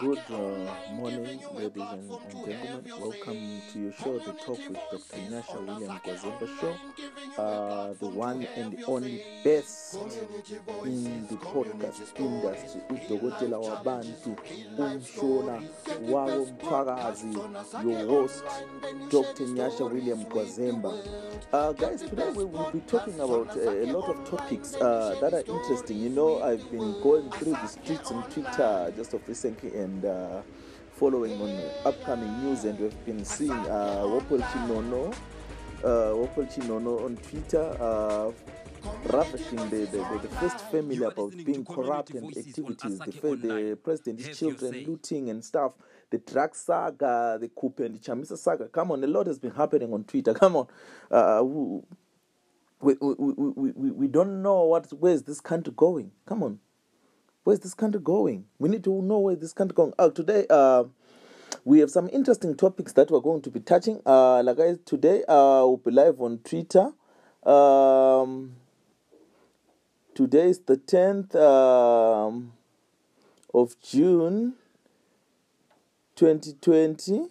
Good uh, morning, ladies and, and gentlemen. Welcome to your show, The Talk with Dr. Nyasha William Gwazemba Show, uh, the one and only best in the podcast industry. udokotela wabantu umshona wabo mthwakazi your host dr nyasha william gwazemba uh, guys today we will be talking about uh, a lot of topics uh, that are interesting. You know i've been going through the streets on twitter just of recently and uh, following on upcoming news and we've been seeing uh, Hopewell Chin'ono uh, Hopewell Chin'ono on twitter uh, ravishing the, the, the, first family about being corrupt and activities, the, the president's children looting and stuff, the drug saga, the coup and the Chamisa saga. Come on, a lot has been happening on Twitter. Come on. Uh, we, we, we, we, we don't know what where's this country going. Come on. Where's this country going? We need to know where this country going. Oh, today, uh, we have some interesting topics that we're going to be touching. Uh, like I today, uh, we'll be live on Twitter. Um, today is the 10th um, of June 2020.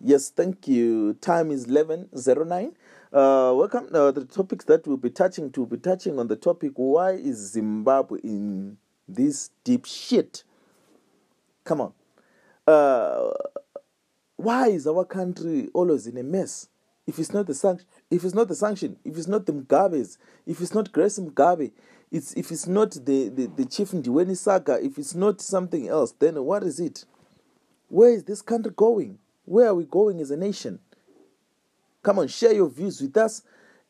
Yes, thank you. Time is 11.09. Uh, welcome. Uh, the topics that we'll be touching to be touching on the topic why is Zimbabwe in this deep shit? Come on. Uh, why is our country always in a mess? If it's not the sanction, if it's not the sanction, if it's not the Mugabe's, if it's not Grace Mugabe, it's if it's not the, the, the chief Ndiweni saga, if it's not something else, then what is it? Where is this country going? Where are we going as a nation? Come on, share your views with us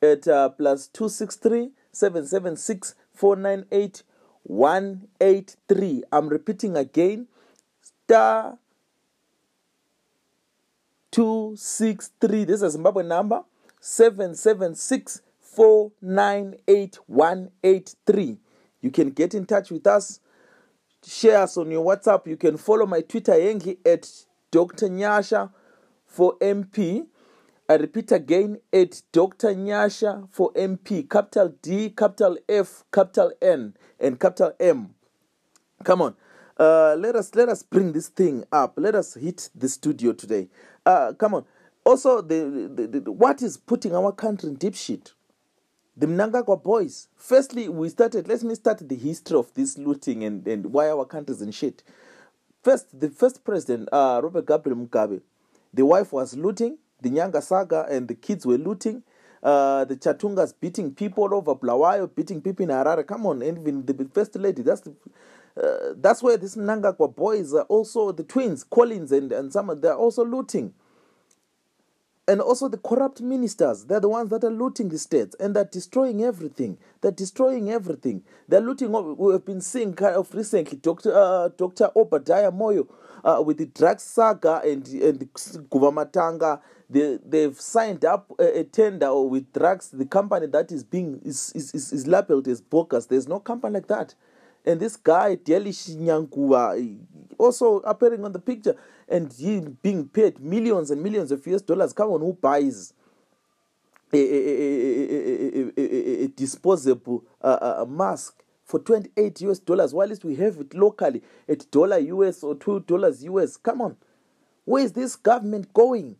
at uh, plus 263 776 498 183. I'm repeating again star 263. This is a Zimbabwe number 776 498 183. You can get in touch with us. Share us on your WhatsApp. You can follow my Twitter Yengi at Dr. Nyasha for MP. I repeat again at Dr. Nyasha for MP. Capital D, capital F, capital N, and capital M. Come on. Uh, let us let us bring this thing up. Let us hit the studio today. Uh, come on. Also, the, the, the, what is putting our country in deep shit? The Mnangagwa boys. Firstly, we started. Let me start the history of this looting and, and why our country is in shit. First, the first president, uh, Robert Gabriel Mugabe, the wife was looting, the Nyanga saga, and the kids were looting. Uh, the Chatungas beating people over Bulawayo, beating people in Harare. Come on, even the first lady. That's the, uh, that's where this Mnangagwa boys are also the twins, Collins and and some. They're also looting and also the corrupt ministers they're the ones that are looting the states and they're destroying everything. They're destroying everything. They're looting we have been seeing kind of recently dr uh, dr obadiah moyo uh, with the drug saga and and guvamatanga they they've signed up a, a tender with drugs. The company that is being is, is is is labeled as bogus. There's no company like that and this guy Delish Nyankuwa also appearing on the picture and he being paid millions and millions of US dollars. Come on, who buys a, a, a, a, a disposable uh, mask for 28 US dollars? While we have it locally at dollar US or two dollars US. Come on, where is this government going?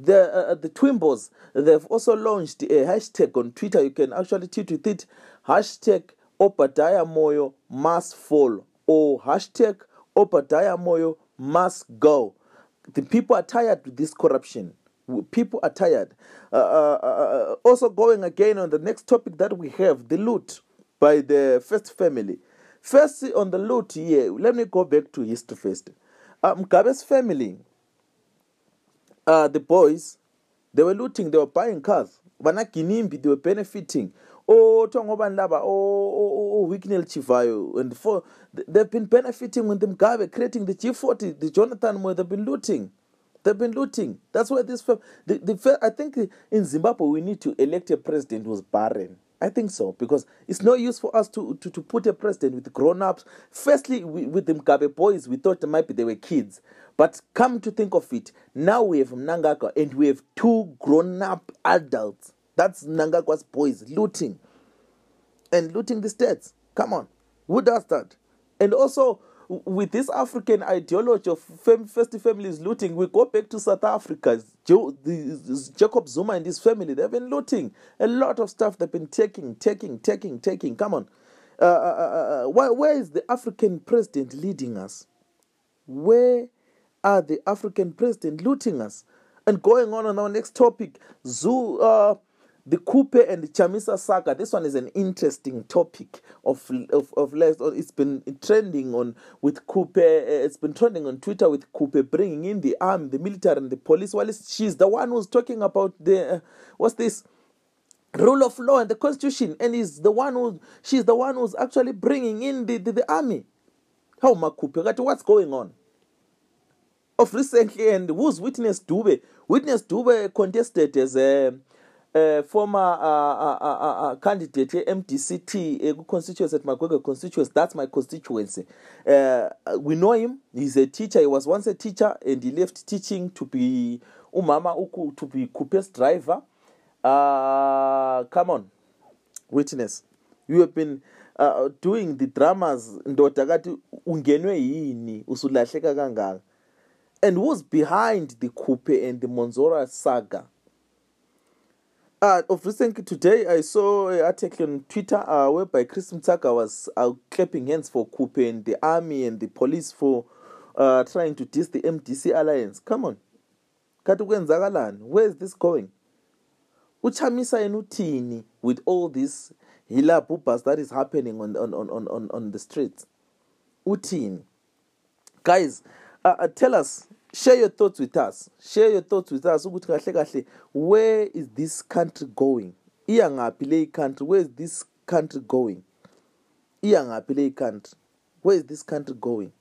The uh, the Twimbos they've also launched a hashtag on Twitter. You can actually tweet with it hashtag Obadiah Moyo must fall or hashtag Obadiah Moyo must go. The people are tired with this corruption. People are tired. Uh, uh, uh, also, going again on the next topic that we have the loot by the first family. First, on the loot here, let me go back to history first. Uh, Mugabe's family, uh, the boys, they were looting, they were buying cars. Vanaginimbi, they were benefiting othiwa ngobani laba owicknell chivayo and for they've been benefiting with them Mugabe creating the G40 the Jonathan Moyo they've been looting they've been looting that's why this the, the I think in Zimbabwe we need to elect a president who's barren I think so because it's no use for us to, to, to put a president with grown ups. Firstly, we, with the Mugabe boys, we thought maybe they were kids. But come to think of it, now we have Mnangagwa and we have two grown up adults that's Nangagwa's boys looting. And looting the states. Come on. Who does that? and also with this african ideology of fam- first families looting we go back to south africa. Jo- the, jacob zuma and his family they've been looting. A lot of stuff they've been taking taking taking taking. Come on. Uh, uh, uh, uh where, where is the african president leading us? Where are the african president looting us? And going on on our next topic zoo uh, the Khupe and the Chamisa saga. This one is an interesting topic of of of less. It's been trending on with Khupe. Uh, it's been trending on Twitter with Khupe bringing in the army, the military, and the police. Well, she's the one who's talking about the uh, what's this rule of law and the constitution, and is the one who she's the one who's actually bringing in the the, the army. How Makupe? What's going on? Of recently, and who's witness Dube? Witness Dube contested as a uh, former uh, uh, uh, uh, candidate ye-MDCT uh, ku-constituency at Magwega constituency. That's my constituency. Uh, we know him. He's a teacher. He was once a teacher and he left teaching to be umama to be Kupe's driver. Uh, come on, witness. You have been uh, doing the dramas ndoda kathi ungenwe yini usulahleka kangaka and who's behind the Kupe and the Monzora saga Uh, of recently today, I saw an article on Twitter uh, whereby Chris Mtsaka was uh, clapping hands for Khupe and the army and the police for uh, trying to diss the MDC alliance. Come on. Kati kwenzakalani? Where is this going? Uchamisa enutini with all this hila bubas that is happening on, on, on, on, on the streets. Utini. Guys, uh, uh, tell us share your thoughts with us. Share your thoughts with us ukuthi kahle kahle where is this country going? Iya ngaphi le country? Where is this country going? Iya ngaphi le country? Where is this country going?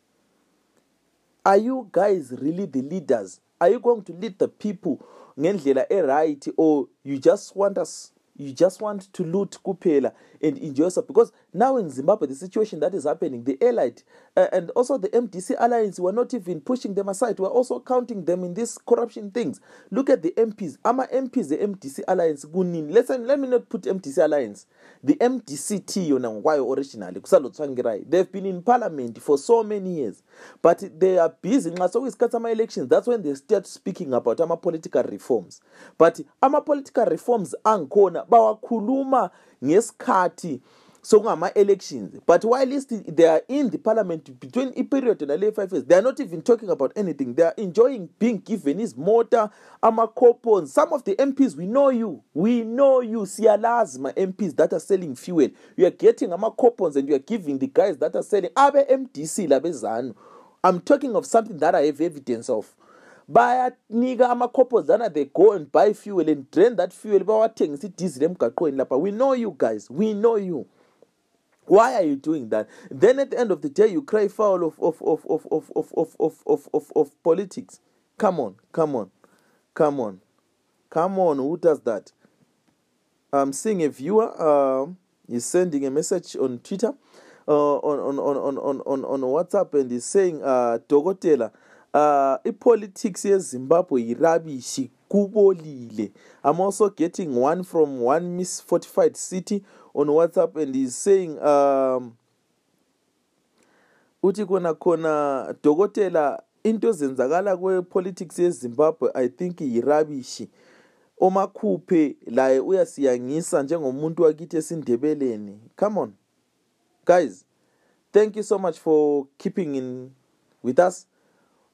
Are you guys really the leaders? Are you going to lead the people ngendlela e-right or you just want us you just want to loot kuphela and enjoy yourself. Because now in zimbabwe the situation that is happening the allied uh, and also the mdc alliance were not even pushing them aside we're also counting them in these corruption things. Look at the mps ama mps the mdc alliance kunini? Listen let me not put mdc alliance. The mdct yona ngokwayo originally kusalotsvangirai they've been in parliament for so many years but they are busy. Nxa sokuyisikhathi sama-elections that's when they start speaking about ama-political reforms. But ama-political reforms angikhona bawakhuluma ngesikhathi sokungama-elections but while they are in the parliament between iperiod nale five years they are not even talking about anything. They are enjoying being given his motor ama-coupons some of the mps we know you. We know you. Siyalazi ma-mps that are selling fuel. You are getting ama-coupons and you are giving the guys that are selling abe-mdc labezanu. I'm talking of something that i have evidence of bayanika ama-coupons lana they go and buy fuel and drain that fuel bawathengisa idizili emgaqweni lapha we know you guys we know you why are you doing that then at the end of the day you cry foul of of of of of of of of of, of, politics come on come on come on come on who does that i'm seeing a viewer uh, he's sending a message on twitter uh, on, on, on, on, on, on whatsapp and he's saying uh, dokotela uh, ipolitics yezimbabwe yirabishi kubolile. I'm also getting one from one miss fortified city on whatsapp and he's saying um uthi kona khona dokotela into zenzakala kwepolitics yezimbabwe i think yirabishi. Omakhuphe laye uyasiyangisa njengomuntu wakithi esindebeleni. Come on. Guys thank you so much for keeping in with us.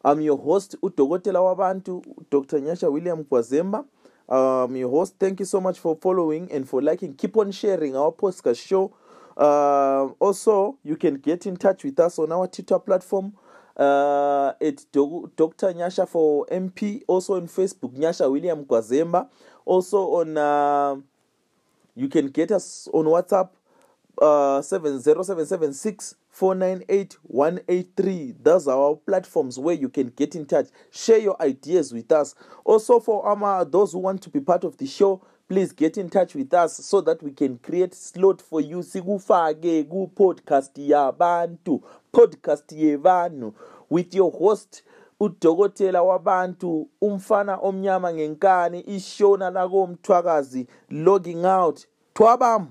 I'm your host udokotela wabantu dr. Nyasha william gwazemba um your host thank you so much for following and for liking. Keep on sharing our podcast show. Uh, also you can get in touch with us on our twitter platform uh, at Do- dr. Nyasha for mp also on facebook nyasha william gwazemba also on uh, you can get us on whatsapp uh 70776 498183 those are our platforms where you can get in touch share your ideas with us. Also for um, those who want to be part of the show please get in touch with us so that we can create slot for you. Sikufake ku-podcast yabantu podcast yevanhu with your host udokotela wabantu umfana omnyama ngenkani ishona lakomthwakazi logging out. Twabam